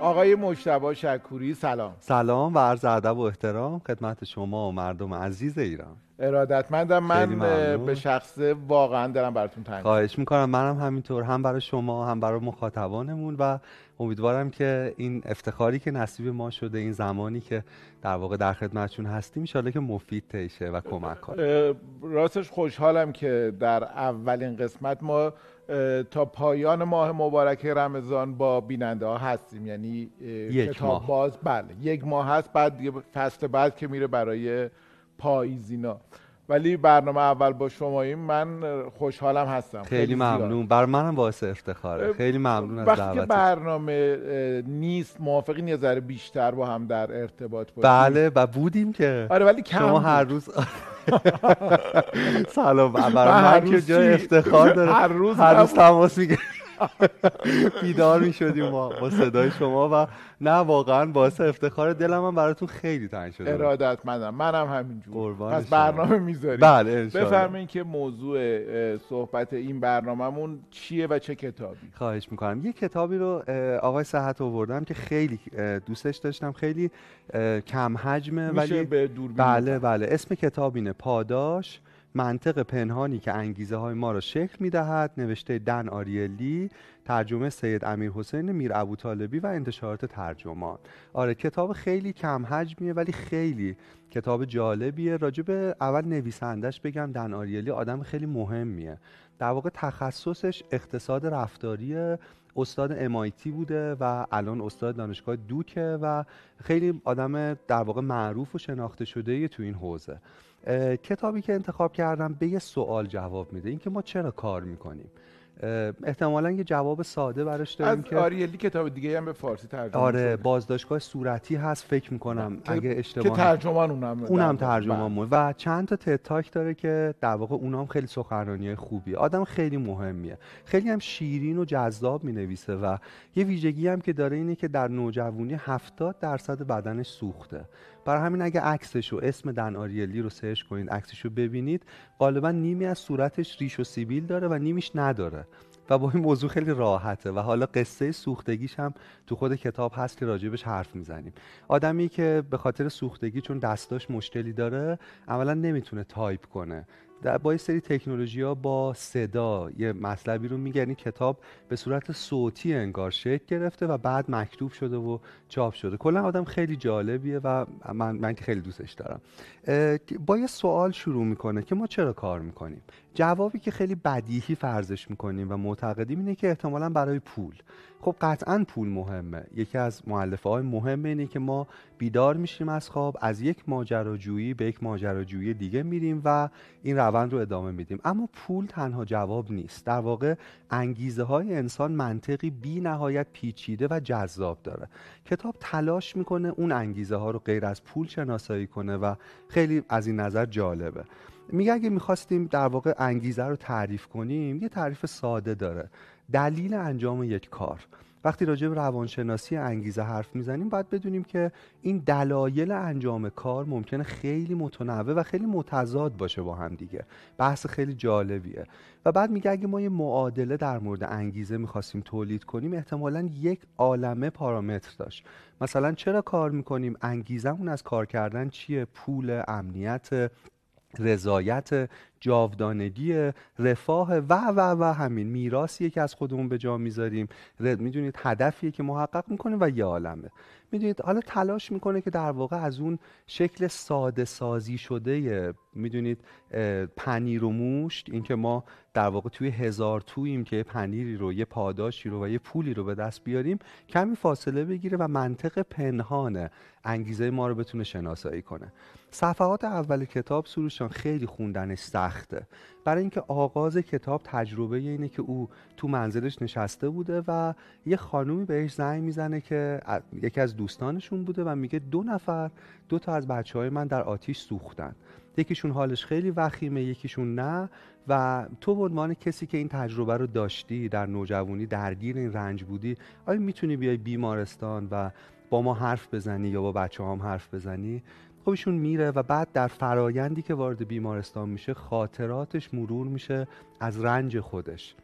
آقای مجتبا شکوری سلام. سلام و عرض ادب و احترام خدمت شما و مردم عزیز ایران. ارادتمندم من به شخص واقعا دارم براتون تنگ خواهش می‌کنم. منم همینطور هم برای شما هم برای مخاطبانمون و امیدوارم که این افتخاری که نصیب ما شده این زمانی که در واقع در خدمتشون هستیم ان که مفید تیشه و کمک کنه. راستش خوشحالم که در اولین قسمت ما تا پایان ماه مبارک رمضان با بیننده ها هستیم. یعنی یک کتاب ماه. باز بله. یک ماه هست بعد فصل بعد که میره برای پاییزینا. ولی برنامه اول با شماییم من خوشحالم هستم. خیلی, خیلی ممنون. بر منم باعث افتخاره. خیلی ممنون از وقتی که برنامه نیست موافقین یه ذره بیشتر با هم در ارتباط باشیم بله و بودیم که. آره ولی کم شما هر روز سلام. برای من که جای افتخار داره. هر روز هر روز تماس میگه بیدار می شدیم ما با صدای شما و نه واقعا باعث افتخار دلم هم براتون خیلی تنگ شده ارادت منم منم همینجور. پس برنامه می‌ذاریم. بله بفرمایید که موضوع صحبت این برنامهمون چیه و چه کتابی؟ خواهش می‌کنم. یه کتابی رو آقای صحت آوردم که خیلی دوستش داشتم. خیلی کم حجمه ولی به بله بله. اسم کتاب اینه پاداش منطق پنهانی که انگیزه های ما را شکل می دهد نوشته دن آریلی ترجمه سید امیر حسین میر ابو طالبی و انتشارات ترجمان. آره کتاب خیلی کم حجمیه ولی خیلی کتاب جالبیه. راجب اول نویسندش بگم دن آریلی آدم خیلی مهمیه. در واقع تخصصش اقتصاد رفتاری استاد MIT بوده و الان استاد دانشگاه دوکه و خیلی آدم در واقع معروف و شناخته شده تو این حوزه. کتابی که انتخاب کردم به یه سوال جواب میده. اینکه ما چرا کار می‌کنیم؟ احتمالا یه جواب ساده براش داریم از که آریلی کتاب دیگه هم به فارسی ترجمه آره. بازداشتگاه صورتی هست فکر می‌کنم اگه اشتباه که ترجمان اونم اونم ترجمان بله. و چند تا تتاک داره که در واقع اونام خیلی سخنرانی خوبیه. آدم خیلی مهمیه. خیلی هم شیرین و جذاب می‌نویسه و یه ویژگی هم که داره اینه که در نوجوانی 70 درصد بدنش سوخته. برای همین اگه عکسش و اسم دن آریلی رو سرچ کنید عکسش رو ببینید غالبا نیمی از صورتش ریش و سیبیل داره و نیمیش نداره. و با این موضوع خیلی راحته. و حالا قصه سوختگیش هم تو خود کتاب هست که راجبش حرف می‌زنیم. آدمی که به خاطر سوختگی چون دستاش مشکلی داره اولا نمی‌تونه تایپ کنه. در با سری تکنولوژی ها با صدا یه مطلبی رو میگن این کتاب به صورت صوتی انگار شکل گرفته و بعد مکتوب شده و چاپ شده. کلا آدم خیلی جالبیه و من, من خیلی دوستش دارم. با یه سوال شروع می‌کنه که ما چرا کار می‌کنیم؟ جوابی که خیلی بدیهی فرضش می‌کنیم و معتقدیم اینه که احتمالا برای پول. خب قطعا پول مهمه. یکی از معلفه های مهم اینه که ما بیدار میشیم از خواب از یک ماجراجویی به یک ماجراجویی دیگه میریم و این روند رو ادامه میدیم. اما پول تنها جواب نیست. در واقع انگیزه های انسان منطقی بی نهایت پیچیده و جذاب داره. کتاب تلاش می‌کنه اون انگیزه ها رو غیر از پول شناسایی کنه و خیلی از این نظر جالبه. میگه اگه می‌خواستیم در واقع انگیزه رو تعریف کنیم یه تعریف ساده داره. دلیل انجام یک کار. وقتی راجع به روانشناسی انگیزه حرف می‌زنیم باید بدونیم که این دلایل انجام کار ممکنه خیلی متنوع و خیلی متضاد باشه با هم دیگه. بحث خیلی جالبیه. و بعد میگه اگه ما یه معادله در مورد انگیزه می‌خواستیم تولید کنیم احتمالا یک عالمه پارامتر داشت. مثلا چرا کار می‌کنیم؟ انگیزمون از کار کردن چیه؟ پول؟ امنیت؟ رضایت جاودانگی رفاه و و و همین میراثیه که از خودمون به جا می‌ذاریم. می‌دونید هدفیه که محقق می‌کنه و یه عالمه. می‌دونید حالا تلاش می‌کنه که در واقع از اون شکل ساده سازی شده می‌دونید پنیر و موشت اینکه ما در واقع توی هزار توییم که پنیری رو یه پاداشی رو و یه پولی رو به دست بیاریم کمی فاصله بگیره و منطق پنهان انگیزه ما رو بتونه شناسایی کنه. صفحات اول کتاب سروشان خیلی خوندنش سخته. برای اینکه آغاز کتاب تجربه اینه که او تو منزلش نشسته بوده و یه خانومی بهش زنگ می‌زنه که یکی از دوستانشون بوده و میگه دو نفر دو تا از بچه های من در آتیش سوختن. یکیشون حالش خیلی وخیمه یکیشون نه و تو به عنوان کسی که این تجربه رو داشتی در نوجوانی درگیر این رنج بودی آیا می‌تونی بیای بیمارستان و با ما حرف بزنی یا با بچه هم حرف بزنی خب ایشون میره و بعد در فرایندی که وارد بیمارستان میشه خاطراتش مرور میشه از رنج خودش.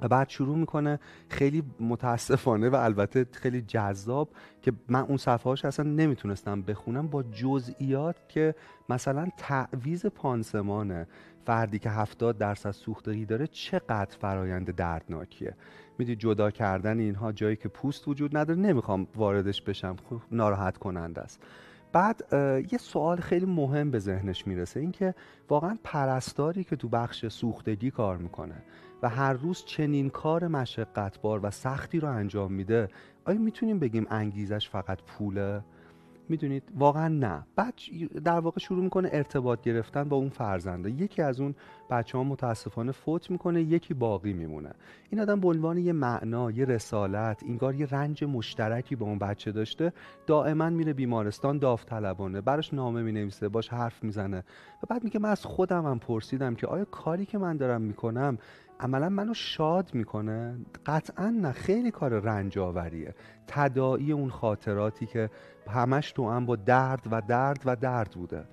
و بعد شروع می‌کنه خیلی متاسفانه و البته خیلی جذاب که من اون صفحه هاش اصلا نمی‌تونستم بخونم با جزئیات که مثلا تعویز پانسمانه. فردی که 70 درصد سوختگی داره چقدر فرایند دردناکیه. میدی جدا کردن اینها جایی که پوست وجود نداره نمی‌خوام واردش بشم. خب ناراحت کننده است. بعد یه سوال خیلی مهم به ذهنش می‌رسه. اینکه واقعا پرستاری که تو بخش سوختگی کار می‌کنه و هر روز چنین کار مشقتبار و سختی رو انجام میده آیا می‌تونیم بگیم انگیزش فقط پوله؟ می‌دونید واقعا نه. بعد در واقع شروع می‌کنه ارتباط گرفتن با اون فرزنده. یکی از اون بچه ها متاسفانه فوت می‌کنه یکی باقی میمونه. این آدم به عنوان یه معنا یه رسالت اینگار یه رنج مشترکی با اون بچه داشته. دائما میره بیمارستان داوطلبانه. براش نامه می‌نویسه باش حرف می‌زنه. و بعد میگه من از خودم هم پرسیدم که آیا کاری که من دارم می‌کنم عملا منو شاد می‌کنه. قطعا نه خیلی کار رنج آوریه تداعی اون خاطراتی که همش تو هم با درد و درد و درد بوده.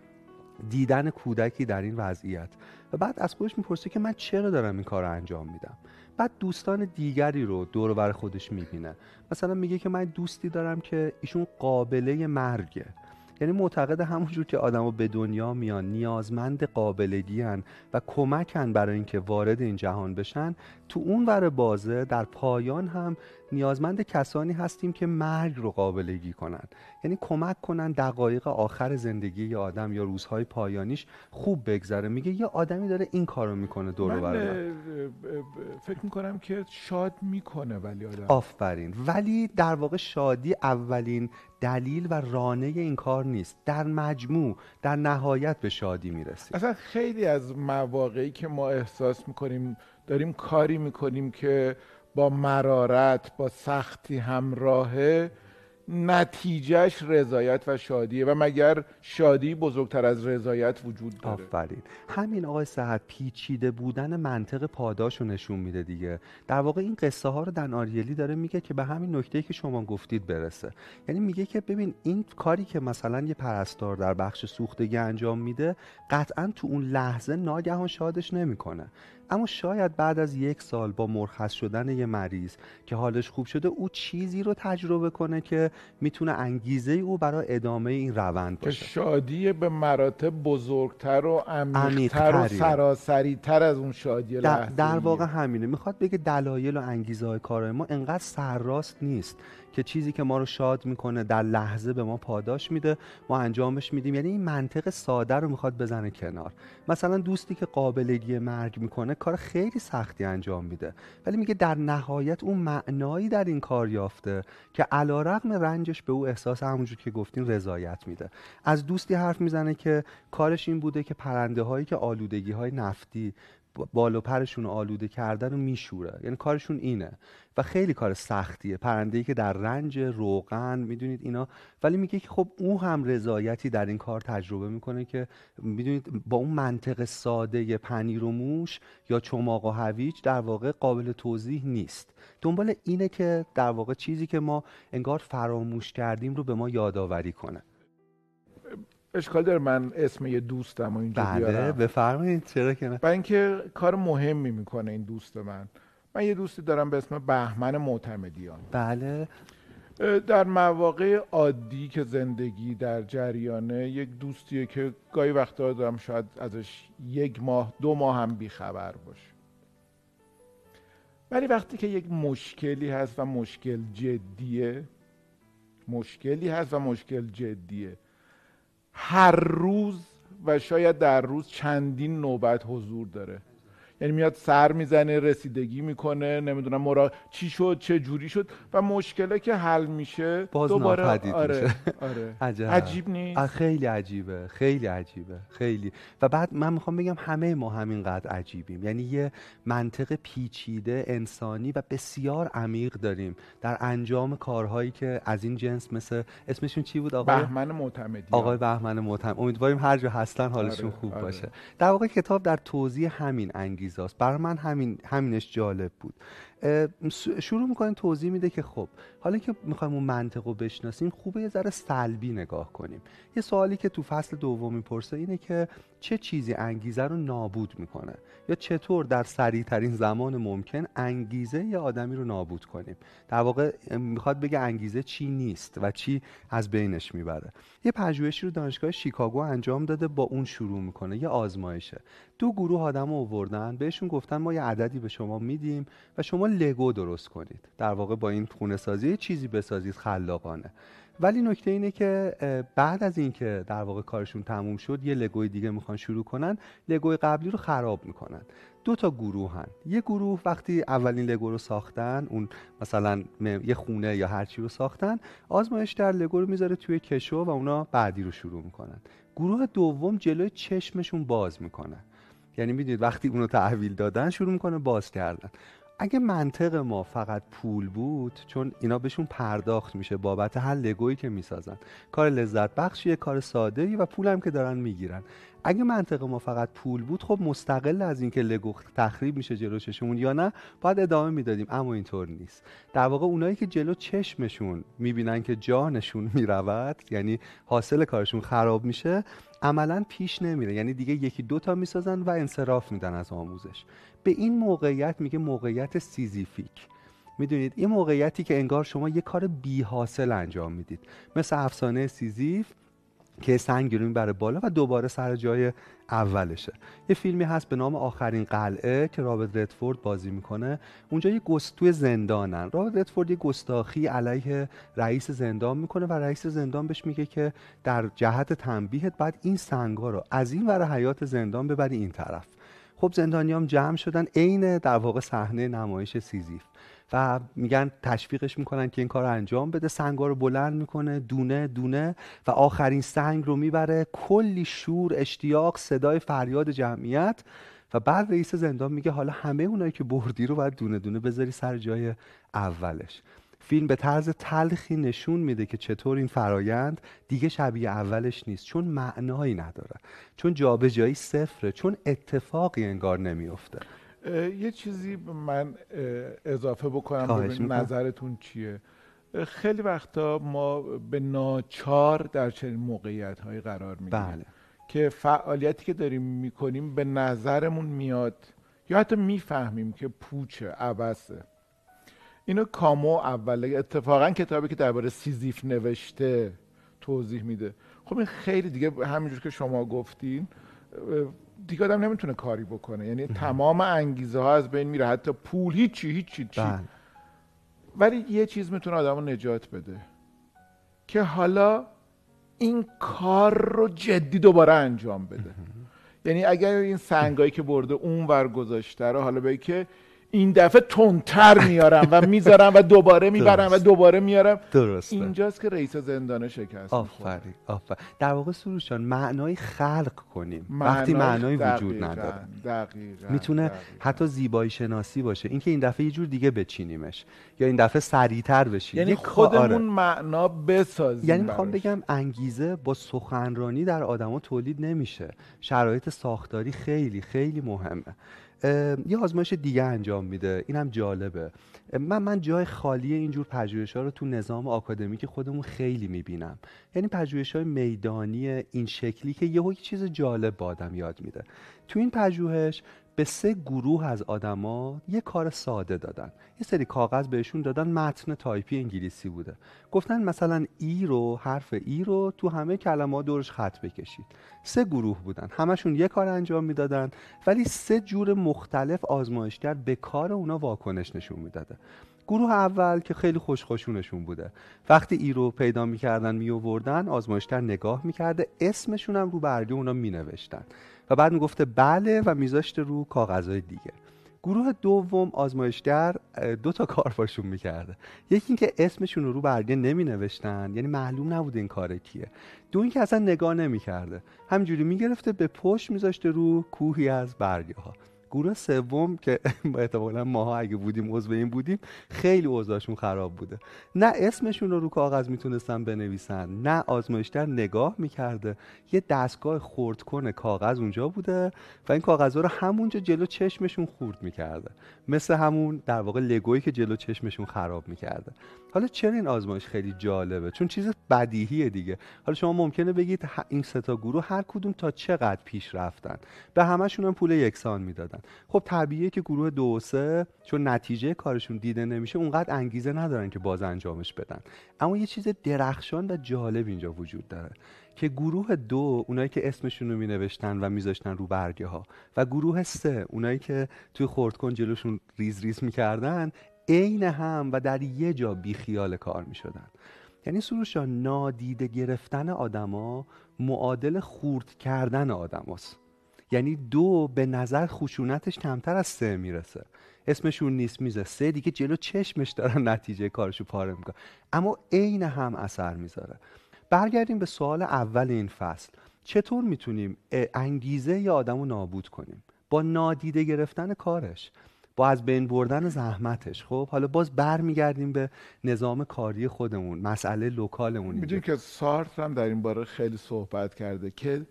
دیدن کودکی در این وضعیت. و بعد از خودش می‌پرسه که من چرا دارم این کار رو انجام میدم؟ بعد دوستان دیگری رو دور بر خودش می‌بینه. مثلا میگه که من دوستی دارم که ایشون قابله مرگه. یعنی معتقد همونجور که آدما به دنیا میان نیازمند قابلگی هن و کمکن برای اینکه وارد این جهان بشن تو اون ور بازه در پایان هم نیازمند کسانی هستیم که مرگ رو قابلگی کنن. یعنی کمک کنن دقایق آخر زندگی یه آدم یا روزهای پایانیش خوب بگذره. میگه یه آدمی داره این کارو می‌کنه دور من فکر می‌کنم که شاد می‌کنه ولی آدم. آفرین. ولی در واقع شادی اولین دلیل و رانه این کار نیست. در مجموع در نهایت به شادی می‌رسیم. اصلا خیلی از مواقعی که ما احساس می‌کنیم داریم کاری می‌کنیم که با مرارت با سختی همراهه نتیجهش رضایت و شادیه و مگر شادی بزرگتر از رضایت وجود داره. آفرین. همین آقای صحت پیچیده بودن منطق پاداش رو نشون میده دیگه. در واقع این قصه ها رو دن آریلی داره میگه که به همین نکته که شما گفتید برسه. یعنی میگه که ببین این کاری که مثلا یه پرستار در بخش سوختگی انجام میده قطعا تو اون لحظه ناگهان شادش نمی‌کنه. اما شاید بعد از یک سال با مرخص شدن یه مریض که حالش خوب شده او چیزی رو تجربه کنه که می‌تونه انگیزه او برای ادامه این روند باشه. که شادی به مراتب بزرگتر و عمیقتر و سراسریتر از اون شادی در, در واقع همینه. می‌خواد بگه دلایل و انگیزه های کارهای ما انقدر سرراست نیست. که چیزی که ما رو شاد می‌کنه در لحظه به ما پاداش میده ما انجامش میدیم. یعنی این منطق ساده رو می‌خواد بزنه کنار. مثلا دوستی که قابلگی مرگ می‌کنه کار خیلی سختی انجام میده. ولی میگه در نهایت اون معنایی در این کار یافته که علا رقم رنجش به او احساس همونجور که گفتین رضایت میده. از دوستی حرف می‌زنه که کارش این بوده که پرنده هایی که آلودگی های نفتی بال و پرشون آلوده کردن و میشوره. یعنی کارشون اینه. و خیلی کار سختیه. پرنده ای که در رنج روغن می‌دونید اینا؟ ولی میگه که خب او هم رضایتی در این کار تجربه می‌کنه که می‌دونید با اون منطق ساده پنیر و موش یا چماق و هویج در واقع قابل توضیح نیست. دنبال اینه که در واقع چیزی که ما انگار فراموش کردیم رو به ما یادآوری کنه. اشکال داره من اسم یه دوستم و اینجا بله بیارم. بفرمایید چرا که نه؟ اینکه کار مهمی می‌کنه این دوست من. من یه دوستی دارم به اسم بهمن معتمدیان. بله. در مواقع عادی که زندگی در جریانه یک دوستیه که گاهی وقتا دارم شاید ازش یک ماه دو ماه هم بیخبر باشه. ولی وقتی که یک مشکلی هست و مشکل جدیه مشکلی هست و مشکل جدیه هر روز و شاید در روز چندین نوبت حضور داره. یعنی میاد سر می‌زنه رسیدگی می‌کنه نمی‌دونم مرا چی شد چه جوری شد و مشکله که حل میشه باز دوباره آره میشه. آره. عجب. عجیب نیست. خیلی عجیبه خیلی عجیبه خیلی. و بعد من می‌خوام بگم همه ما همینقدر عجیبیم. یعنی یه منطق پیچیده انسانی و بسیار عمیق داریم در انجام کارهایی که از این جنس مثل اسمشون چی بود آقای؟ بهمن معتمدی. آقای بهمن معتمد. امیدواریم هر جا هستن حالشون آره، خوب آره. باشه. در واقع کتاب در توضیح همین انگیزاست برای من همین همینش جالب بود. شروع می‌کنه توضیح میده که خب حالا که می‌خوایم اون منطق رو بشناسیم خوبه یه ذره سلبی نگاه کنیم. یه سوالی که تو فصل دوم می‌پرسه اینه که چه چیزی انگیزه رو نابود می‌کنه؟ یا چطور در سریع ترین زمان ممکن انگیزه یه آدمی رو نابود کنیم؟ در واقع می‌خواد بگه انگیزه چی نیست و چی از بینش می‌بره. یه پژوهشی رو دانشگاه شیکاگو انجام داده با اون شروع می‌کنه. یه آزمایشه. دو گروه آدم رو آوردن بهشون گفتن ما یه عددی به شما میدیم و شما لگو درست کنید. در واقع با این خونه سازی چیزی بسازید خلاقانه. ولی نکته اینه که بعد از اینکه در واقع کارشون تموم شد یه لگوی دیگه می‌خوان شروع کنن لگوی قبلی رو خراب می‌کنن. دو تا گروه هن یه گروه وقتی اولین لگو رو ساختن اون مثلا یه خونه یا هرچی رو ساختن آزمایش در لگو رو می‌ذاره توی کشو و اونا بعدی رو شروع می‌کنن. گروه دوم جلوی چشمشون باز می‌کنه. یعنی می‌دونید وقتی اونو تحویل دادن شروع می‌کنه باز کردن. اگه منطق ما فقط پول بود چون اینا بهشون پرداخت میشه بابت هر لگویی که می‌سازن. کار لذت بخشیه کار ساده ای و پول هم که دارن می‌گیرن. اگه منطق ما فقط پول بود خب مستقل از اینکه لگو تخریب میشه جلو چشمون یا نه باید ادامه می‌دادیم اما اینطور نیست. در واقع اونایی که جلو چشمشون می‌بینن که جانشون می‌رود یعنی حاصل کارشون خراب میشه عملا پیش نمیره. یعنی دیگه یکی دو تا می‌سازن و انصراف میدن از آموزش. به این موقعیت میگه موقعیت Sisyphic. می‌دونید این موقعیتی که انگار شما یه کار بی حاصل انجام می‌دید. مثل افسانه سیزیف که سنگ رو می‌بره بالا و دوباره سر جای اولشه. یه فیلمی هست به نام آخرین قلعه که رابرت ردفورد بازی می‌کنه. اونجا یه گستوی زندانن. رابرت ردفورد یه گستاخی علیه رئیس زندان می‌کنه و رئیس زندان بهش میگه که در جهت تنبیهت بعد این سنگا رو از این ور حیات زندان ببری این طرف. خب زندانیام جمع شدن عین در واقع صحنه نمایش سیزیف. و میگن تشویقش می‌کنن که این کار رو انجام بده. سنگا رو بلند می‌کنه دونه دونه و آخرین سنگ رو می‌بره. کلی شور اشتیاق صدای فریاد جمعیت. و بعد رئیس زندان میگه حالا همه اونایی که بردی رو باید دونه دونه بذاری سر جای اولش. فیلم به طرز تلخی نشون میده که چطور این فرایند دیگه شبیه اولش نیست. چون معنایی نداره. چون جابجایی صفره. چون اتفاقی انگار نمیفته یه چیزی من اضافه بکنم. ببین نظرتون چیه؟ خیلی وقتا ما به ناچار در چنین موقعیت هایی قرار می‌گیریم بله. که فعالیتی که داریم می‌کنیم به نظرمون میاد یا حتی می‌فهمیم که پوچه عبسه اینو کامو اوله اتفاقا کتابی که درباره سیزیف نوشته توضیح میده. خب این خیلی دیگه همینجور که شما گفتین دیگه آدم نمی‌تونه کاری بکنه. یعنی تمام انگیزه ها از بین میره. حتی پول هیچی هیچی چی. بله. ولی یه چیز می‌تونه آدم رو نجات بده. که حالا این کار رو جدی دوباره انجام بده. یعنی اگر این سنگایی که برده اون ور گذاشته رو حالا به که این دفعه تندتر میارم و می‌ذارم و دوباره می‌برم و دوباره میارم. درسته. اینجاست که رئیس زندانه شکست آفرین آفرین. در واقع سروشان معنای خلق کنیم. وقتی معنای وجود نداره. دقیقا می‌تونه حتی زیبایی شناسی باشه. اینکه این دفعه یه جور دیگه بچینیمش. یا این دفعه سریعتر بشیم یعنی خودمون آره. معنا بسازیم یعنی می‌خوام بگم انگیزه با سخنرانی در آدما تولید نمیشه. شرایط ساختاری خیلی خیلی مهمه. یه آزمایش دیگه انجام میده. اینم جالبه. من من جای خالی اینجور پژوهش ها رو تو نظام آکادمیک خودمون خیلی می‌بینم. یعنی پژوهش های میدانی این شکلی که یه چیز جالب با آدم یاد میده. تو این پژوهش به سه گروه از آدما یه کار ساده دادن. یه سری کاغذ بهشون دادن متن تایپی انگلیسی بوده. گفتن مثلا ای رو حرف ای رو تو همه کلمات دورش خط بکشید. سه گروه بودن. همشون یه کار انجام می‌دادن ولی سه جور مختلف آزمایشگر به کار اونا واکنش نشون می‌داده. گروه اول که خیلی خوشخوشونشون بوده. وقتی ای رو پیدا می‌کردن میووردن آزمایشگر نگاه می‌کرده اسمشون هم رو برگه اونا مینوشتن. و بعد می‌گفته بله و میذاشته رو کاغذهای دیگه. گروه دوم آزمایشگر دو تا کار باشون می‌کرده. یکی اینکه اسمشون رو رو برگه نمی نوشتن یعنی معلوم نبود این کار کیه. دو اینکه اصلا نگاه نمی‌کرده. همینجوری می‌گرفته به پشت میذاشته رو کوهی از برگه ها گروه سوم که احتمالا ماها اگه بودیم عضو این بودیم خیلی اوضاعشون خراب بوده. نه اسمشون رو رو کاغذ می‌تونستن بنویسن نه آزمایشگر نگاه می‌کرده. یه دستگاه خورد کنه کاغذ اونجا بوده و این کاغذ رو همونجا جلو چشمشون خورد می‌کرده. مثل همون در واقع لگویی که جلو چشمشون خراب می‌کرده. حالا چرا این آزمایش خیلی جالبه؟ چون چیز بدیهیه دیگه. حالا شما ممکنه بگید این سه تا گروه هر کدوم تا چقدر پیش رفتن؟ به همشون هم پول یکسان می‌دادن. خب طبیعیه که گروه دو و سه چون نتیجه کارشون دیده نمیشه اونقدر انگیزه ندارن که باز انجامش بدن. اما یه چیز درخشان و جالب اینجا وجود داره که گروه دو اونایی که اسمشون رو می نوشتن و میذاشتن رو برگه ها و گروه سه اونایی که توی خردکن جلوشون ریز ریز می‌کردن عین هم و در یه جا بیخیال کار می‌شدن. یعنی سروش نادیده گرفتن آدما معادل خورد کردن آدماست. یعنی دو به نظر خشونتش کمتر از سه می‌رسه. اسمشون نیست میزه سه دیگه جلو چشمش دارن نتیجه کارشو پاره می‌کنه اما عین هم اثر می‌ذاره. برگردیم به سوال اول این فصل. چطور می‌تونیم انگیزه یا آدم رو نابود کنیم؟ با نادیده گرفتن کارش. با از بین بردن زحمتش. خب حالا باز برمیگردیم به نظام کاری خودمون مسئله لوکالمون می‌دونی که سارت هم در این باره خیلی صحبت کرده که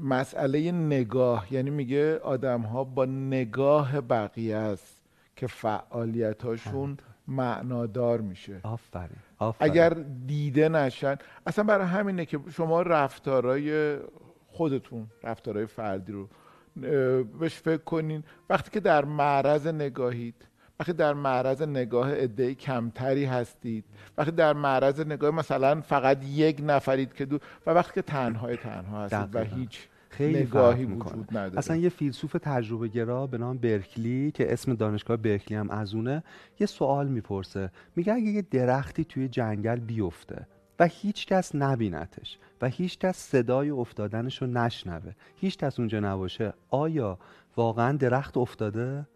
مسئله نگاه یعنی میگه آدم ها با نگاه بقیه است که فعالیت هاشون معنادار میشه. آفرین. اگر دیده نشن اصلا برای همینه که شما رفتارای خودتون رفتارای فردی رو بهش فکر کنین. وقتی که در معرض نگاهید وقتی در معرض نگاه عده کمتری هستید وقتی در معرض نگاه مثلا فقط یک نفرید که دو و وقتی که تنهای تنها هستید و هیچ خیلی نگاهی وجود نداره. اصلا یه فیلسوف تجربه گرا به نام برکلی که اسم دانشگاه برکلی هم از اونه یه سوال می‌پرسه. میگه اگه یه درختی توی جنگل بیفته و هیچ کس نبینتش و هیچ کس صدای افتادنش رو نشنوه. هیچ کس اونجا نباشه. آیا واقعا درخت افتاده؟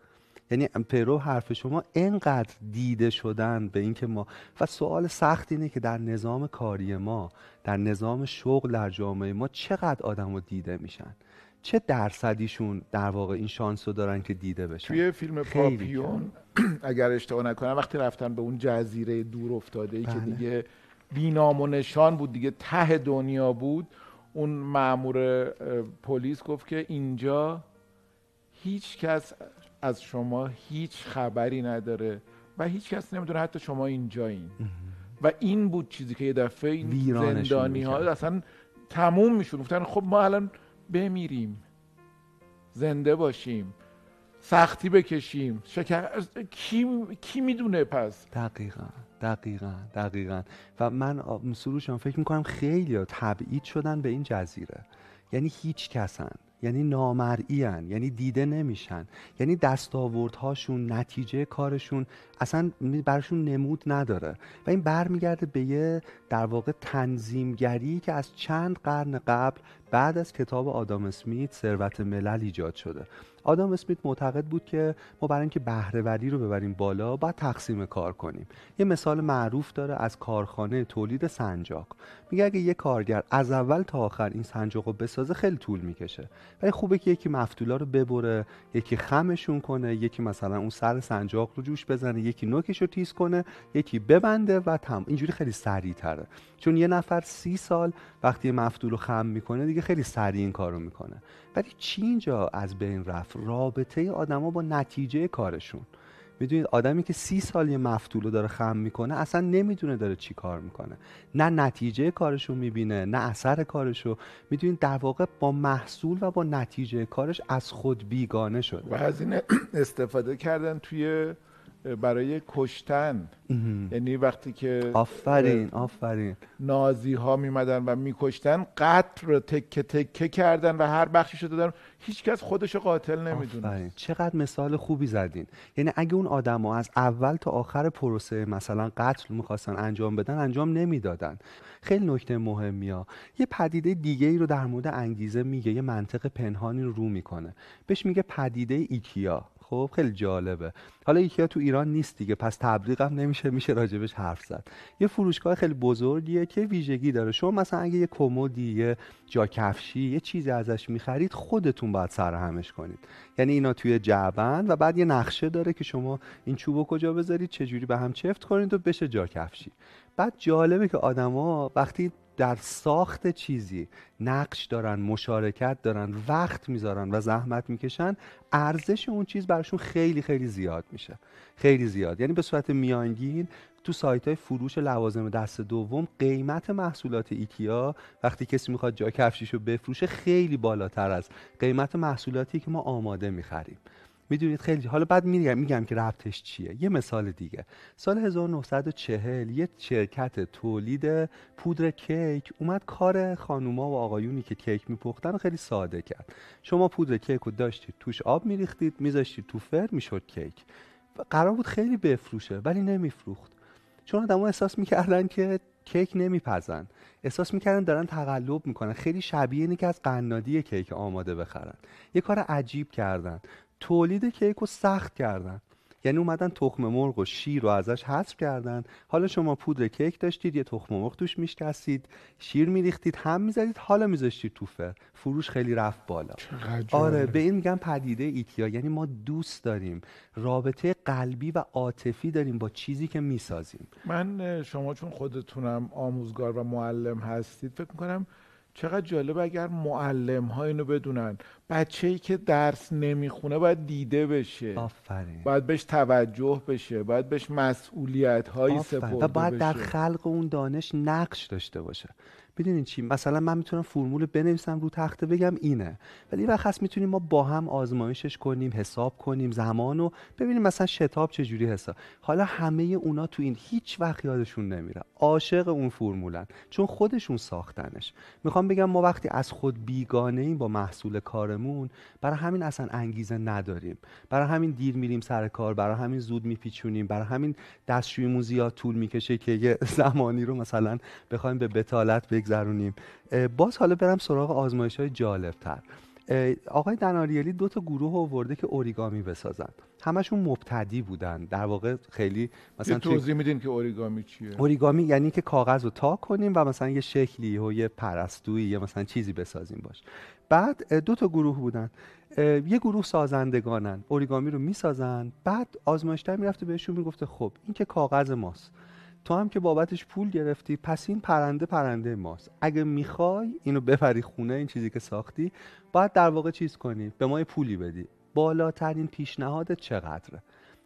یعنی پرو حرف شما انقدر دیده شدن به اینکه ما و سوال سخت اینه که در نظام کاری ما در نظام شغل در جامعه ما چقدر آدم رو دیده میشن؟ چه درصدیشون در واقع این شانس رو دارن که دیده بشن؟ توی فیلم پاپیون اگر اشتباه نکنم وقتی رفتن به اون جزیره دور افتاده ای که بله. دیگه بینام و نشان بود دیگه ته دنیا بود. اون مامور پلیس گفت که اینجا هیچ کس از شما هیچ خبری نداره و هیچ کس نمی‌دونه حتی شما اینجایین. و این بود چیزی که یه دفعه این زندانی ها اصلا تموم میشون گفتن خب ما الان بمیریم. زنده باشیم. سختی بکشیم. شکر کی کی می‌دونه پس؟ دقیقا. دقیقا دقیقا. و من سروشان فکر می‌کنم خیلی تبعید شدن به این جزیره. یعنی هیچ کسن یعنی نامرئی یعنی دیده نمیشن. یعنی دستاوردهاشون نتیجه کارشون اصلا براشون نمود نداره. و این برمیگرده به یه در واقع تنظیمگری که از چند قرن قبل بعد از کتاب آدام اسمیت ثروت ملل ایجاد شده. آدام اسمیت معتقد بود که ما برای اینکه بهرهوری رو ببریم بالا باید تقسیم کار کنیم. یه مثال معروف داره از کارخانه تولید سنجاق. میگه اگه یه کارگر از اول تا آخر این سنجاق رو بسازه خیلی طول می‌کشه. ولی خوبه که یکی مفتولا رو ببره یکی خمشون کنه یکی مثلا اون سر سنجاق رو جوش بزنه یکی نوکش رو تیز کنه یکی ببنده و تم اینجوری خیلی سریع تره. چون یه نفر سی سال وقتی مفتول رو خم می‌کنه دیگه خیلی سریع این کارو می‌کنه. ولی چی اینجا از بین رفت؟ رابطه آدما با نتیجه کارشون. می‌دونید آدمی که سی سال یه مفتول رو داره خم می‌کنه اصلا نمی‌دونه داره چی کار می‌کنه. نه نتیجه کارشو می‌بینه نه اثر کارشو. می‌دونید در واقع با محصول و با نتیجه کارش از خود بیگانه شده. و از این استفاده کردن توی برای کشتن. یعنی وقتی که آفرین آفرین. نازی ها میمدن و میکشتن قتل رو تکه تکه کردن و هر بخشی رو دادن. هیچکس خودش قاتل نمی‌دونه چقدر مثال خوبی زدین. یعنی اگه اون آدم ها از اول تا آخر پروسه مثلا قتل می‌خواستن انجام بدن انجام نمی‌دادن. خیلی نکته مهمی ها. یه پدیده دیگه ای رو در مورد انگیزه میگه. یه منطق پنهانی رو رو می‌کنه. بهش میگه پدیده ایکیا. خب خیلی جالبه. حالا ایکیا تو ایران نیست دیگه پس تبلیغ هم نمیشه میشه راجبش حرف زد. یه فروشگاه خیلی بزرگیه که ویژگی داره. شما مثلا اگه یه کمدی یه جا کفشی یه چیزی ازش می‌خرید خودتون باید سرهمش کنید. یعنی اینا توی جعبن و بعد یه نقشه داره که شما این چوبو کجا بذارید چجوری به هم چفت کنید و بشه جا کفشی. بعد جالبه که آدما وقتی در ساخت چیزی. نقش دارن مشارکت دارن وقت می‌ذارن و زحمت می‌کشن. ارزش اون چیز براشون خیلی خیلی زیاد میشه. خیلی زیاد. یعنی به صورت میانگین تو سایت های فروش لوازم دست دوم قیمت محصولات ایکیا وقتی کسی می‌خواد جا کفشیشو بفروشه خیلی بالاتر از قیمت محصولاتی که ما آماده می‌خریم. می‌دونید خیلی حالا بعد میگم میگم که ربطش چیه. یه مثال دیگه. سال 1940 یه شرکت تولید پودر کیک اومد کار خانوما و آقایونی که کیک میپختن خیلی ساده کرد. شما پودر کیک رو داشتید توش آب میریختید میذاشتید تو فر می‌شد کیک. قرار بود خیلی بفروشه ولی نمیفروخت. چون آدم‌ها احساس می‌کردن که کیک نمیپزن. احساس می‌کردن دارن تقلب می‌کنن. خیلی شبیه اینه که از قنادی کیک آماده بخرن. یه کار عجیب کردن. تولید کیک رو سخت کردن. یعنی اومدن تخم مرغ و شیر رو ازش حذف کردن. حالا شما پودر کیک داشتید یه تخم مرغ توش میشکستید شیر میریختید هم می‌زدید حالا میذاشتید تو فر. فروش خیلی رفت بالا. آره به این میگن پدیده ایکیا. یعنی ما دوست داریم رابطه قلبی و عاطفی داریم با چیزی که می‌سازیم. من شما چون خودتونم آموزگار و معلم هستید فکر می‌کنم چقدر جالب اگر معلم ها اینو بدونن. بچه ای که درس نمی‌خونه باید دیده بشه. آفرین. باید بهش توجه بشه. باید بهش مسئولیت هایی سپرده و باید بشه. در خلق اون دانش نقش داشته باشه. می‌دونین چی؟ مثلا من می‌تونم فرمول بنویسم رو تخته بگم اینه. ولی وقت می‌تونیم ما با هم آزمایشش کنیم حساب کنیم زمانو ببینیم مثلا شتاب چجوری حساب. حالا همه اونا تو این هیچ وقت یادشون نمیره. عاشق اون فرمولن. چون خودشون ساختنش. می‌خوام بگم ما وقتی از خود بیگانه ایم با محصول کارمون برای همین اصلا انگیزه نداریم. برای همین دیر میریم سر کار برای همین زود میپیچونیم برای همین دستشویمون زیاد طول می‌کشه که یه زمانی رو مثلا بخوایم به بتالت بگذرونیم. باز حالا برم سراغ آزمایش های جالب تر آقای دناریلی دو تا گروه آورده که اوریگامی بسازن. همشون مبتدی بودن. در واقع خیلی مثلا توضیح میدین که اوریگامی چیه؟ اوریگامی یعنی که کاغذ رو تا کنیم و مثلا یه شکلی و یه پرستویی یا مثلا چیزی بسازیم باش. بعد دو تا گروه بودن. یه گروه سازندگانن. اوریگامی رو می‌سازن. بعد آزمایشگر می‌رفته بهشون می‌گفته خب این که کاغذ ماست. تو هم که بابتش پول گرفتی پس این پرنده پرنده ماست. اگه می‌خوای اینو ببری خونه این چیزی که ساختی باید در واقع چیز کنی؟ به ما پولی بدی. بالاترین پیشنهاد چقدره؟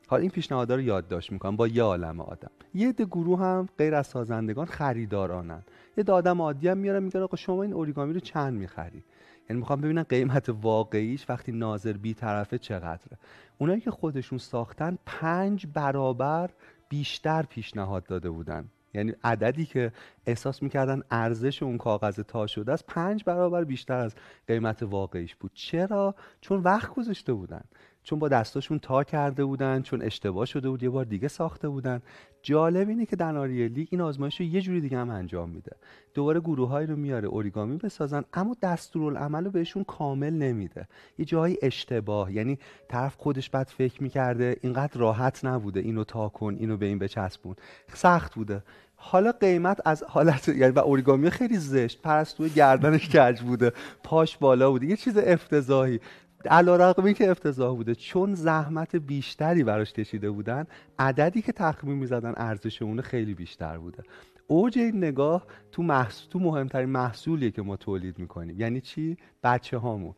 حالا این پیشنهادها رو یادداشت می‌کنم با یه عالم آدم. یه عده گروه هم غیر از سازندگان خریدارانن. یه آدم عادی هم میارن میگن آقا شما این اوریگامی رو چند می‌خری؟ یعنی می‌خوام ببینن قیمت واقعیش وقتی ناظر بی طرفه چقدره. اونایی که خودشون ساختن پنج برابر بیشتر پیشنهاد داده بودن. یعنی عددی که احساس می‌کردن ارزش اون کاغذ تا شده است پنج برابر بیشتر از قیمت واقعیش بود. چرا؟ چون وقت گذاشته بودن. چون با دستاشون تا کرده بودن چون اشتباه شده بود یه بار دیگه ساخته بودن. جالب اینه که دناریلی این آزمایش رو یه جوری دیگه هم انجام میده. دوباره گروههایی رو میاره اوریگامی بسازن اما دستورالعمل رو بهشون کامل نمیده. یه جایی اشتباه یعنی طرف خودش بعد فکر می‌کرده اینقدر راحت نبوده اینو تا کن اینو به این بچسبون. سخت بوده. حالا قیمت از حالت یعنی و اوریگامی خیلی زشت پرستوی گردنش کج بوده پاش بالا بوده. یه چیز افتضاحی. علا رقمی که افتضاح بوده چون زحمت بیشتری براش کشیده بودن عددی که تخمین می‌زدن ارزش اون خیلی بیشتر بوده. اوج این نگاه تو محصول تو مهمترین محصولیه که ما تولید می‌کنیم. یعنی چی؟ بچه هامون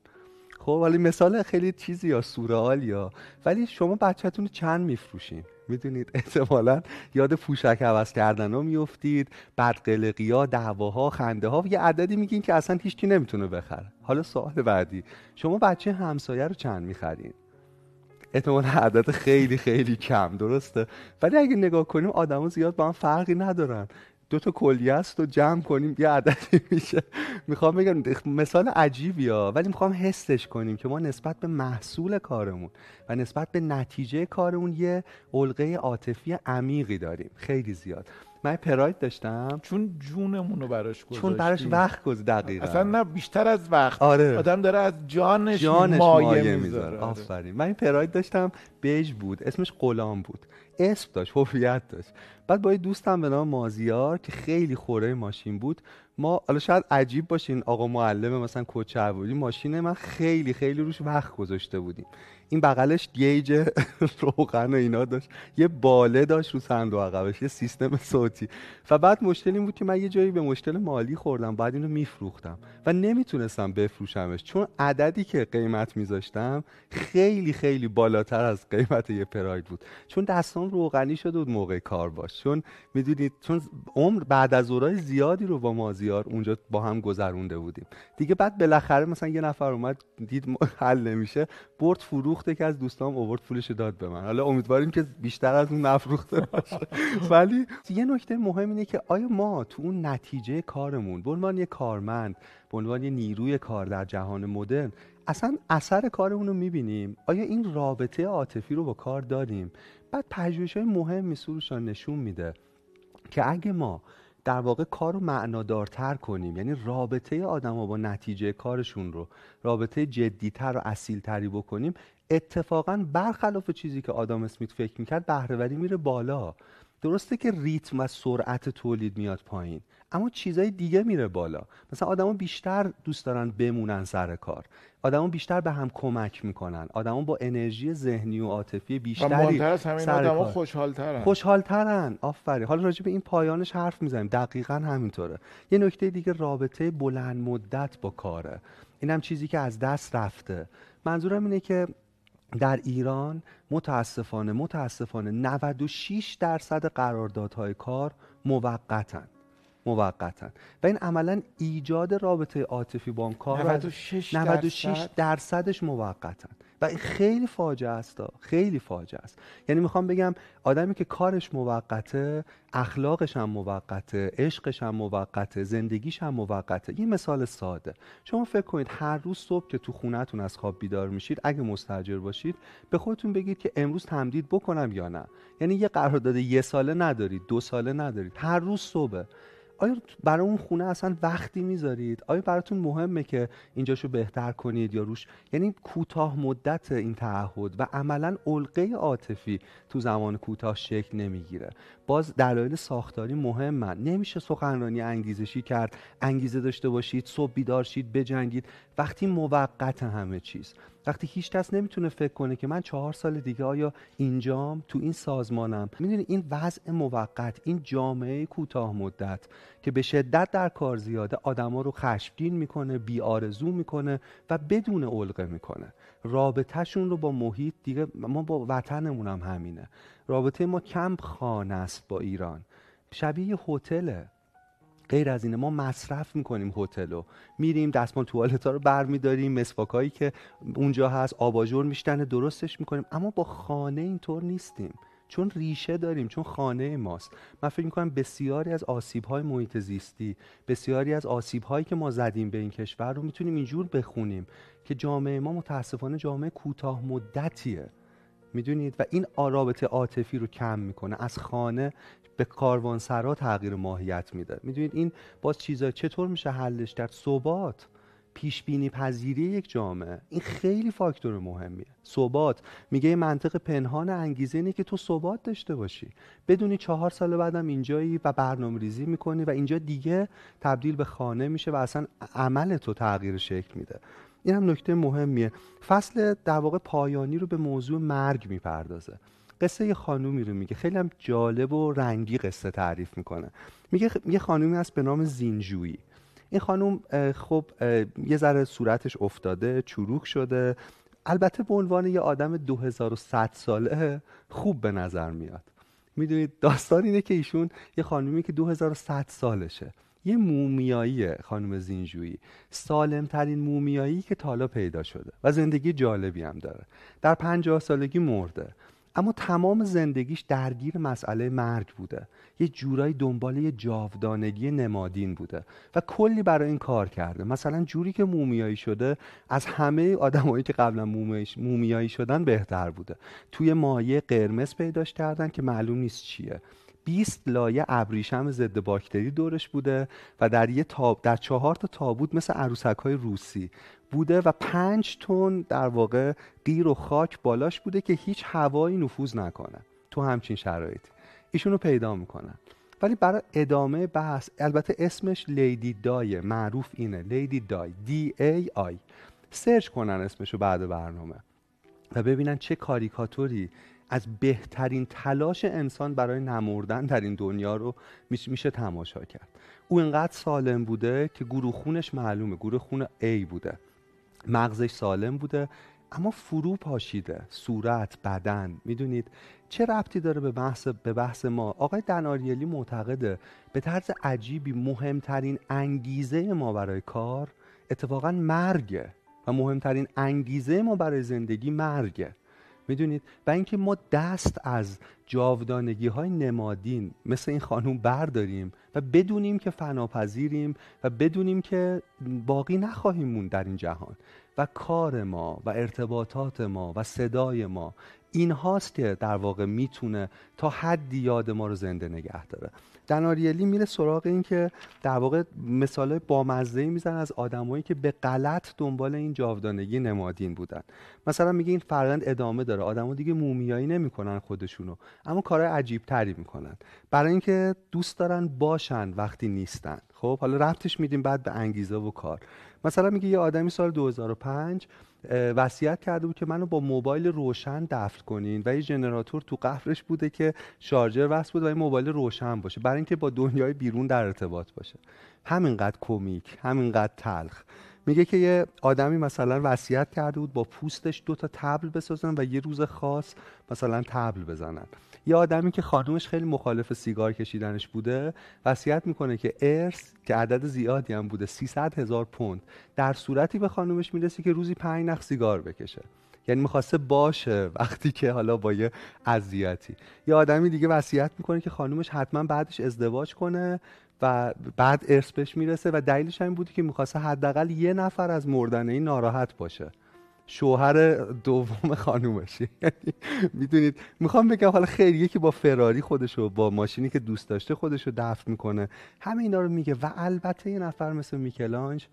خب ولی مثال خیلی چیزی یا سورئال یا ولی شما بچهتون چند میفروشین؟ می‌دونید؟ احتمالا یاد پوشک عوض کردن ها میفتید بدقلقی ها دعواها خنده ها یه عددی میگین که اصلا هیچکی نمی‌تونه بخره. حالا سوال بعدی. شما بچه همسایه رو چند می‌خرین؟ احتمال عدد خیلی خیلی کم درسته؟ ولی اگه نگاه کنیم آدما زیاد با هم فرقی ندارن. دو تا کلیه است و جمع کنیم یه عددی میشه. می‌خوام بگم مثال عجیبی ها ولی می‌خوام حسش کنیم که ما نسبت به محصول کارمون و نسبت به نتیجه کارمون یه علقه عاطفی عمیقی داریم. خیلی زیاد. من پراید داشتم. چون جونمون رو براش گذاشتیم چون براش وقت گذاشت دقیقا. اصلا نه بیشتر از وقت. آره. آدم داره از جانش, جانش مایه, مایه می‌ذاره. آفرین. من این پراید داشتم بیج بود. اسمش غلام بود. اسم داشت هویت داشت. بعد با یه دوستم به نام مازیار که خیلی خوره ماشین بود ما حالا شاید عجیب باشین آقا معلم مثلا عبودی ماشین من خیلی خیلی روش وقت گذاشته بودیم. این بغلش گیج روغن و اینا داشت. یه باله داشت رو صندوق عقبش یه سیستم صوتی. و بعد مشکل این بود که من یه جایی به مشکل مالی خوردم بعد اینو میفروختم و نمی‌تونستم بفروشمش. چون عددی که قیمت میذاشتم خیلی خیلی بالاتر از قیمت یه پراید بود. چون دستام روغنی شده بود موقع کار باش. چون می‌دونید چون عمر بعد از اورای زیادی رو با مازیار اونجا با هم گذرونده بودیم. دیگه بعد بالاخره مثلا یه نفر اومد دید حل نمیشه برد فروخته که از دوستام اوورد پولش داد به من. حالا امیدواریم که بیشتر از اون نفروخته باشه. ولی یه نکته مهم اینه که آیا ما تو اون نتیجه کارمون به عنوان یه کارمند به عنوان یه نیروی کار در جهان مدرن اصلا اثر کارمون رو می‌بینیم؟ آیا این رابطه عاطفی رو با کار داریم؟ بعد پژوهش های مهمی سروشان نشون میده که اگه ما در واقع کار رو معنادارتر کنیم. یعنی رابطه آدم با نتیجه کارشون رو رابطه جدیتر و اصیلتری بکنیم. اتفاقا برخلاف چیزی که آدم اسمیت فکر می‌کرد بهرهوری میره بالا. درسته که ریتم و سرعت تولید میاد پایین. اما چیزای دیگه میره بالا. مثلا آدما بیشتر دوست دارن بمونن سر کار. آدما بیشتر به هم کمک می‌کنن. آدما با انرژی ذهنی و عاطفی بیشتری از همین سر آدم کار. خوشحالترن. خوشحالترن. آفرین. حالا راجع به این پایانش حرف می‌زنیم. دقیقا همینطوره. یه نکته دیگه رابطه بلند مدت با کاره. اینم چیزی که از دست رفته. منظورم اینه که در ایران متاسفانه متاسفانه 96 درصد قراردادهای کار موقتن. موقتن و این عملا ایجاد رابطه عاطفی با اون کار رو از 96 96 درصد. درصدش موقتن و این خیلی فاجعه است. خیلی فاجعه است. یعنی می‌خوام بگم آدمی که کارش موقته اخلاقش هم موقته عشقش هم موقته زندگیش هم موقته. یه مثال ساده. شما فکر کنید هر روز صبح که تو خونهتون از خواب بیدار میشید اگه مستاجر باشید به خودتون بگید که امروز تمدید بکنم یا نه. یعنی یه قرارداد یه ساله ندارید دو ساله ندارید. هر روز صبح. آیا برای اون خونه اصلا وقتی می‌ذارید؟ آیا براتون مهمه که اینجاشو بهتر کنید یا روش؟ یعنی کوتاه مدت این تعهد و عملا علقه عاطفی تو زمان کوتاه شکل نمی‌گیره. باز دلایل ساختاری مهمن. نمیشه سخنرانی انگیزشی کرد انگیزه داشته باشید صبح بیدار شید بجنگید. وقتی موقت همه چیز. وقتی هیچ کس نمی‌تونه فکر کنه که من چهار سال دیگه آیا اینجام تو این سازمانم؟ می‌دونی این وضع موقت این جامعه کوتاه مدت که به شدت در کار زیاده آدما رو خشمگین می‌کنه بی آرزو می‌کنه و بدون علقه می‌کنه. رابطهشون رو با محیط دیگه ما با وطنمون هم همینه. رابطه ما کم خانه است با ایران. شبیه یه هتله. غیر از اینه ما مصرف می‌کنیم هتلو. میریم دستمال توالت ها رو برمیداریم مسواکایی که اونجا هست آباژور میشتنه درستش می‌کنیم. اما با خانه اینطور نیستیم. چون ریشه داریم چون خانه ماست. من فکر می‌کنم بسیاری از آسیب های محیط زیستی بسیاری از آسیب هایی که ما زدیم به این کشور رو می‌تونیم اینجور بخونیم که جامعه ما متاسفانه جامعه کوتاه مدتیه می‌دونید؟ و این رابطه عاطفی رو کم می‌کنه. از خانه به کاروانسرا تغییر ماهیت میده. می‌دونید این باز چیزا چطور میشه حلش کرد؟ ثبات پیش بینی پذیری یک جامعه. این خیلی فاکتور مهمیه. ثبات. میگه منطق پنهان انگیزه اینه که تو ثبات داشته باشی. بدونی چهار سال بعدم اینجایی و برنامه ریزی می‌کنی و اینجا دیگه تبدیل به خانه میشه و اصلا عمل تو تغییر شکل میده. این هم نکته مهمیه. فصل در واقع پایانی رو به موضوع مرگ می‌پردازه. قصه یه خانومی رو میگه. خیلی هم جالب و رنگی قصه تعریف می‌کنه. میگه یه خانومی هست به نام زینجویی این خانوم خب یه ذره صورتش افتاده چروک شده. البته به عنوان یه آدم 2100 ساله خوب به نظر میاد. می‌دونید داستان اینه که ایشون یه خانومی که 2100 سالشه. یه مومیایی خانم زینجویی. سالم ترین مومیایی که تالا پیدا شده و زندگی جالبی هم داره. در پنجاه سالگی مرده. اما تمام زندگیش درگیر مسئله مرگ بوده. یه جورایی دنبال یه جاودانگی نمادین بوده و کلی برای این کار کرده. مثلا جوری که مومیایی شده از همه آدمایی که قبلا مومیایی شدن بهتر بوده. توی مایه قرمز پیداش کردن که معلوم نیست چیه. 20 لایه ابریشم ضد باکتری دورش بوده و در یه تاب در چهار تا تابوت مثل عروسک های روسی بوده و پنج تن در واقع قیر و خاک بالاش بوده که هیچ هوایی نفوذ نکنه تو همچین شرایطی. ایشونو پیدا می‌کنن. ولی برای ادامه بحث البته اسمش لیدی دای معروف اینه. لیدی دای. D A I سرچ کنن اسمشو بعد برنامه و ببینن چه کاریکاتوری از بهترین تلاش انسان برای نمردن در این دنیا رو میشه تماشا کرد. او انقدر سالم بوده که گروه خونش معلومه گروه خون A بوده. مغزش سالم بوده اما فرو پاشیده. صورت بدن می‌دونید؟ چه ربطی داره به بحث به بحث ما؟ آقای دناریلی معتقده به طرز عجیبی مهمترین انگیزه ما برای کار اتفاقا مرگه و مهمترین انگیزه ما برای زندگی مرگه. می‌دونید؟ و اینکه ما دست از جاودانگی های نمادین مثل این خانوم برداریم و بدونیم که فناپذیریم و بدونیم که باقی نخواهیم مون در این جهان. و کار ما و ارتباطات ما و صدای ما. این هاست که در واقع می‌تونه تا حدی یاد ما رو زنده نگه داره. دناریلی میره سراغ این که در واقع مثال بامزه میزن از آدمایی که به غلط دنبال این جاودانگی نمادین بودن. مثلا میگه این فرند ادامه داره. آدما دیگه مومیایی نمی‌کنن خودشونو اما کارهای عجیب تری می‌کنن. برای اینکه دوست دارن باشن وقتی نیستن. خب حالا رفتش میدیم بعد به انگیزه و کار. مثلا میگه یه آدمی سال 2005 وصیت کرده بود که منو با موبایل روشن دفن کنین و یه جنراتور تو قفرش بوده که شارژر وصل بود و این موبایل روشن باشه. برای اینکه با دنیای بیرون در ارتباط باشه. همینقدر کمیک همینقدر تلخ. میگه که یه آدمی مثلا وصیت کرده بود با پوستش دو تا تبل بسازن و یه روز خاص مثلا تبل بزنن. یه آدمی که خانومش خیلی مخالف سیگار کشیدنش بوده وصیت می‌کنه که ارث که عدد زیادی هم بوده 300 هزار پوند در صورتی به خانومش می‌رسه که روزی پنج نخ سیگار بکشه. یعنی می‌خواسته باشه وقتی که حالا با یه اذیتی. یه آدمی دیگه وصیت می‌کنه که خانومش حتما بعدش ازدواج کنه و بعد ارث بهش می‌رسه و دلیلش این بودی که می‌خواسته حداقل یه نفر از مردن این ناراحت باشه. شوهر دوم خانومش. یعنی می‌دونید می‌خوام بگم حالا خیلی یکی با فراری خودشو با ماشینی که دوست داشته خودشو دفن می‌کنه. همه اینا رو میگه. و البته یه نفر مثل میکلانج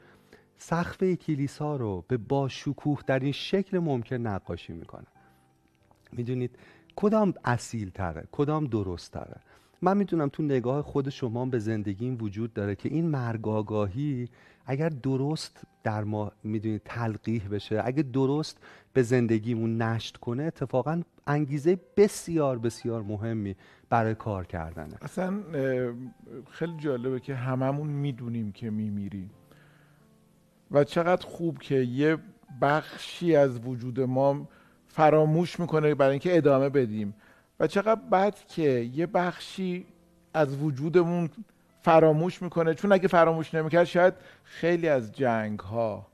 سقف کلیسا رو به با شکوه در این شکل ممکن نقاشی می‌کنه. می‌دونید کدام اصیل تره کدام درست تره من می‌دونم تو نگاه خود شما به زندگی این وجود داره که این مرگاگاهی اگر درست در ما می‌دونید تلقیح بشه اگر درست به زندگیمون نشت کنه اتفاقا انگیزه بسیار بسیار مهمی برای کار کردنه. اصلا خیلی جالبه که هممون می‌دونیم که میمیریم. و چقدر خوب که یه بخشی از وجود ما فراموش می‌کنه برای اینکه ادامه بدیم. و چقدر بد که یه بخشی از وجودمون فراموش می‌کنه. چون اگه فراموش نمی‌کرد شاید خیلی از جنگ ها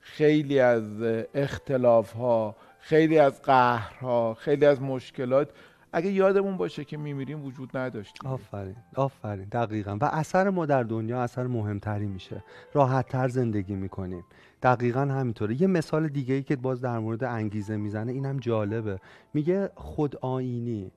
خیلی از اختلاف ها خیلی از قهرها خیلی از مشکلات اگه یادمون باشه که میمیریم وجود نداشتیم. آفرین آفرین دقیقا. و اثر ما در دنیا اثر مهمتری میشه. راحت تر زندگی می‌کنیم. دقیقا همینطوره. یه مثال دیگه ای که باز در مورد انگیزه می‌زنه اینم جالبه. میگه خود آینی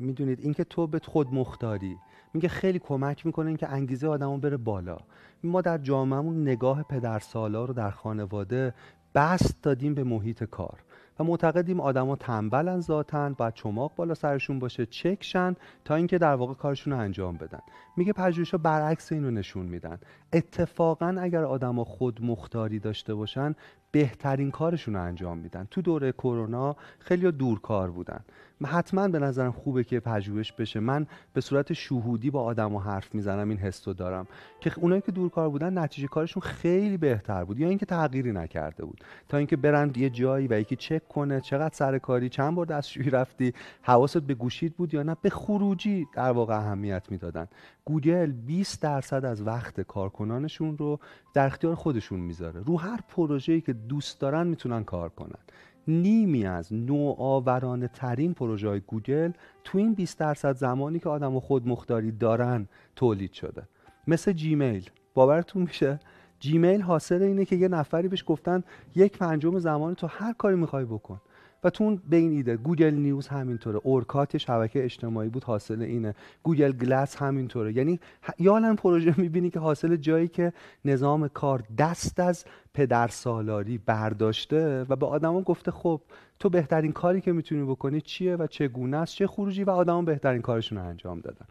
می‌دونید اینکه تو به خود مختاری میگه خیلی کمک می‌کنه اینکه انگیزه آدمو بره بالا. ما در جامعهمون نگاه پدر سالا رو در خانواده بست دادیم به محیط کار. و معتقدیم آدما تنبلن ذاتن باید چماق بالا سرشون باشه چکشن تا اینکه در واقع کارشون رو انجام بدن. میگه پژوهش‌ها برعکس اینو نشون میدن. اتفاقا اگر آدما خود مختاری داشته باشن بهترین کارشون رو انجام میدن. تو دوره کرونا خیلی دورکار بودن. حتما به نظرم خوبه که پژوهش بشه. من به صورت شهودی با آدم و حرف می‌زنم این حس دارم. که اونایی که دورکار بودن نتیجه کارشون خیلی بهتر بود. یا اینکه تغییری نکرده بود. تا اینکه برند یه جایی و یکی چک کنه چقدر سر کاری چند بار دستشویی رفتی حواست به گوشید بود یا نه به خروجی در واقع اهمیت می‌دادن. گوگل 20 درصد از وقت کارکنانشون رو در اختیار خودشون می‌ذاره. رو هر پروژه‌ای که دوست دارن می‌تونن کار کنن. نیمی از نوآورانه ترین پروژه های گوگل تو این 20 درصد زمانی که آدم و خود مختاری دارن تولید شده. مثل جیمیل. باورتون میشه؟ جیمیل حاصل اینه که یه نفری بهش گفتن یک پنجم زمان تو هر کاری می‌خوای بکن. و تو به این ایده گوگل نیوز همینطوره. اورکات شبکه اجتماعی بود حاصل اینه. گوگل گلس همینطوره. یعنی یا پروژه می‌بینی که حاصل جایی که نظام کار دست از پدر سالاری برداشته و به آدما گفته خب تو بهترین کاری که می‌تونی بکنی چیه و چگونه است؟ چه خروجی؟ و آدما بهترین کارشون رو انجام دادن.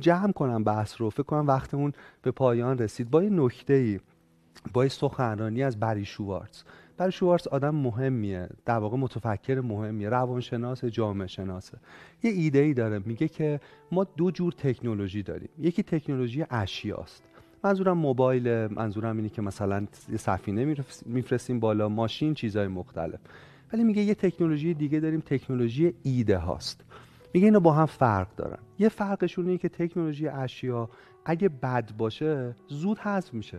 جمع کنم بحث رو. فکر کنم وقتمون به پایان رسید. با یه نکته ای با سخنرانی از بری شوارتز. بری شوارتز آدم مهمیه. در واقع متفکر مهمیه. روانشناس جامعه شناسه. یه ایده ای داره. میگه که ما دو جور تکنولوژی داریم. یکی تکنولوژی اشیاست. منظورم موبایل منظورم اینه که مثلا یه سفینه میفرستیم بالا. ماشین چیزهای مختلف. ولی میگه یه تکنولوژی دیگه داریم. تکنولوژی ایده هاست. میگه اینا با هم فرق دارن. یه فرقشون اینه که تکنولوژی اشیا اگه بد باشه زود حذف میشه.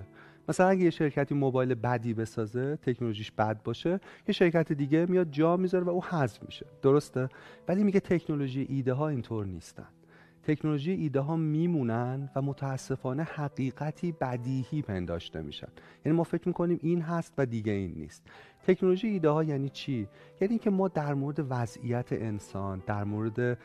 مثلا اگه یه شرکتی موبایل بدی بسازه تکنولوژیش بد باشه یه شرکت دیگه میاد جا می‌ذاره و او حذف میشه. درسته؟ ولی میگه تکنولوژی ایده ها اینطور نیستن. تکنولوژی ایده ها میمونن و متاسفانه حقیقتی بدیهی پنداشته میشن. یعنی ما فکر می‌کنیم این هست و دیگه این نیست. تکنولوژی ایده ها یعنی چی؟ یعنی که ما در مورد وضعیت انسان در مورد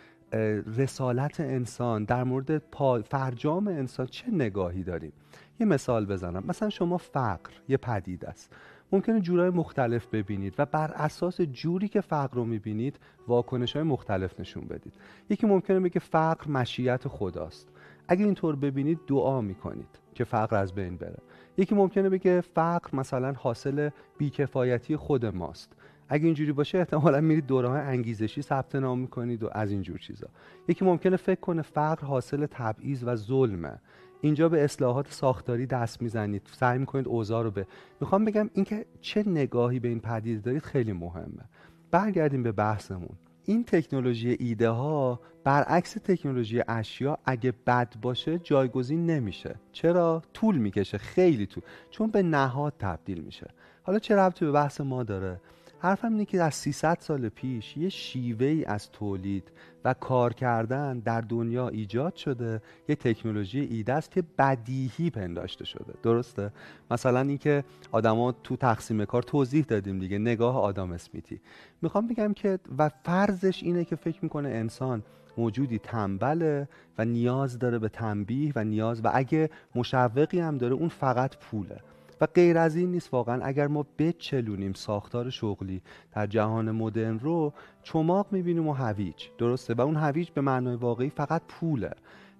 رسالت انسان در مورد فرجام انسان چه نگاهی داریم؟ یه مثال بزنم. مثلا شما فقر یه پدید است. ممکنه جورای مختلف ببینید و بر اساس جوری که فقر رو می‌بینید واکنش های مختلف نشون بدید. یکی ممکنه بگه فقر مشیت خداست. اگه اینطور ببینید دعا می‌کنید که فقر از بین بره. یکی ممکنه بگه فقر مثلا حاصل بیکفایتی خود ماست. اگه اینجوری باشه احتمالا میرید دوره انگیزشی ثبت نام می‌کنید و از اینجور چیزا. یکی ممکنه فکر کنه فقر حاصل تبعیض و ظلمه. اینجا به اصلاحات ساختاری دست می‌زنید. سعی می‌کنید اوضاع رو به می‌خوام بگم اینکه چه نگاهی به این پدیده دارید خیلی مهمه. برگردیم به بحثمون. این تکنولوژی ایده ها برعکس تکنولوژی اشیا اگه بد باشه جایگزین نمیشه. چرا؟ طول می‌کشه خیلی طول. چون به نهاد تبدیل میشه. حالا چه ربطی به بحث ما داره؟ حرفم اینه که از 300 سال پیش یه شیوه ای از تولید و کار کردن در دنیا ایجاد شده یه تکنولوژی ایده است که بدیهی پنداشته شده. درسته؟ مثلا اینکه آدما تو تقسیم کار توضیح دادیم دیگه نگاه آدم اسمیتی. می‌خوام بگم که و فرضش اینه که فکر می‌کنه انسان موجودی تنبله و نیاز داره به تنبیه و نیاز و اگه مشوقی هم داره اون فقط پوله. غیر از این نیست واقعا. اگر ما بچلونیم ساختار شغلی در جهان مدرن رو چماق می‌بینیم و هویج. درسته؟ و اون هویج به معنای واقعی فقط پوله.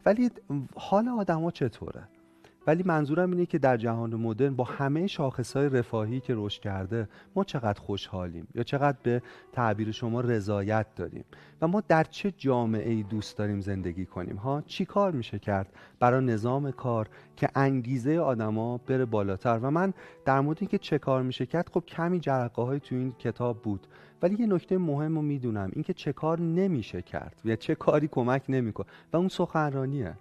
ولی حال آدما چطوره؟ ولی منظورم اینه که در جهان مدرن با همه شاخصهای رفاهی که رشد کرده ما چقدر خوشحالیم یا چقدر به تعبیر شما رضایت داریم و ما در چه جامعه ای دوست داریم زندگی کنیم ها؟ چی کار میشه کرد برای نظام کار که انگیزه آدما بره بالاتر؟ و من در مورد اینکه چه کار میشه کرد خب کمی جرقه های تو این کتاب بود. ولی یه نکته مهم رو می‌دونم اینکه چه کار نمیشه کرد یا چه کاری کمک نمی‌کنه و اون سخنرانیه.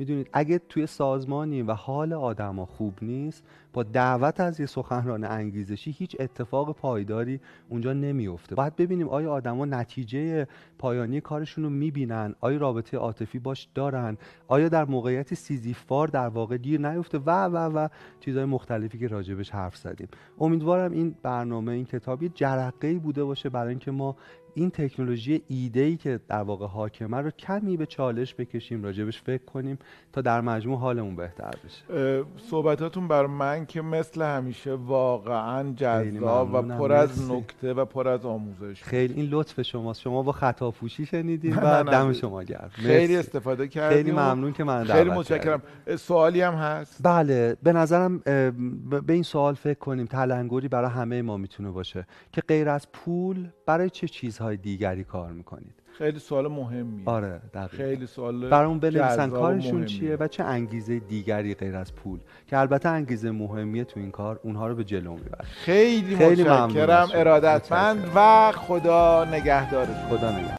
می‌دونید اگه توی سازمانی و حال آدما خوب نیست با دعوت از یه سخنران انگیزشی هیچ اتفاق پایداری اونجا نمیفته باید ببینیم آیا آدما نتیجه پایانی کارشون رو می‌بینن آیا رابطه عاطفی باش دارن آیا در موقعیت سیزیفوار در واقع گیر نیفته و و و چیزهای مختلفی که راجبش حرف زدیم. امیدوارم این برنامه این کتابی جرقه بوده باشه برای اینکه ما این تکنولوژی ایده ای که در واقع حاکمه رو کمی به چالش بکشیم راجبش فکر کنیم تا در مجموع حالمون بهتر بشه. صحبتاتون بر من که مثل همیشه واقعا جذاب و پر از نکته و پر از آموزش. خیلی این لطف شماست. شما با خطا پوشی شنیدید و دم شما گرم. خیلی استفاده کردیم خیلی ممنون که من خیلی متشکرم. سوالی هم هست؟ بله به نظرم به این سوال فکر کنیم. تلنگری برای همه ما می‌تونه باشه. که غیر از پول برای چه چیزهای دیگری کار می‌کنید. خیلی سوال مهمیه. آره دقیقا. خیلی سوال برامون بنویسن کارشون چیه و چه انگیزه دیگری غیر از پول؟ که البته انگیزه مهمیه تو این کار اونها رو به جلو می‌بره. خیلی, خیلی متشکرم ارادتمند و خدا نگهدارتون. خدا نگهدار.